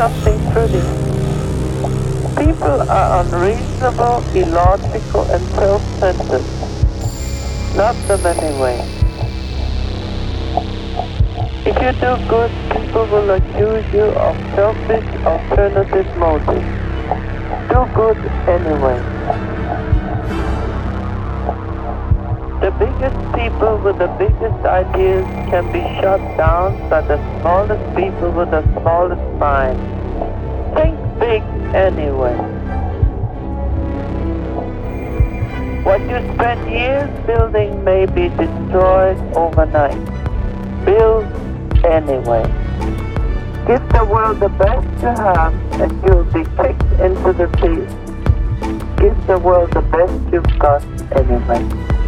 Something pretty. People are unreasonable, illogical, and self-centered. Not them anyway. If you do good, people will accuse you of selfish, alternative motives. Do good anyway. Biggest people with the biggest ideas can be shut down by the smallest people with the smallest mind. Think big anyway. What you spend years building may be destroyed overnight. Build anyway. Give the world the best you have and you'll be kicked into the teeth. Give the world the best you've got anyway.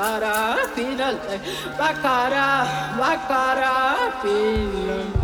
bakara final bakara bakara final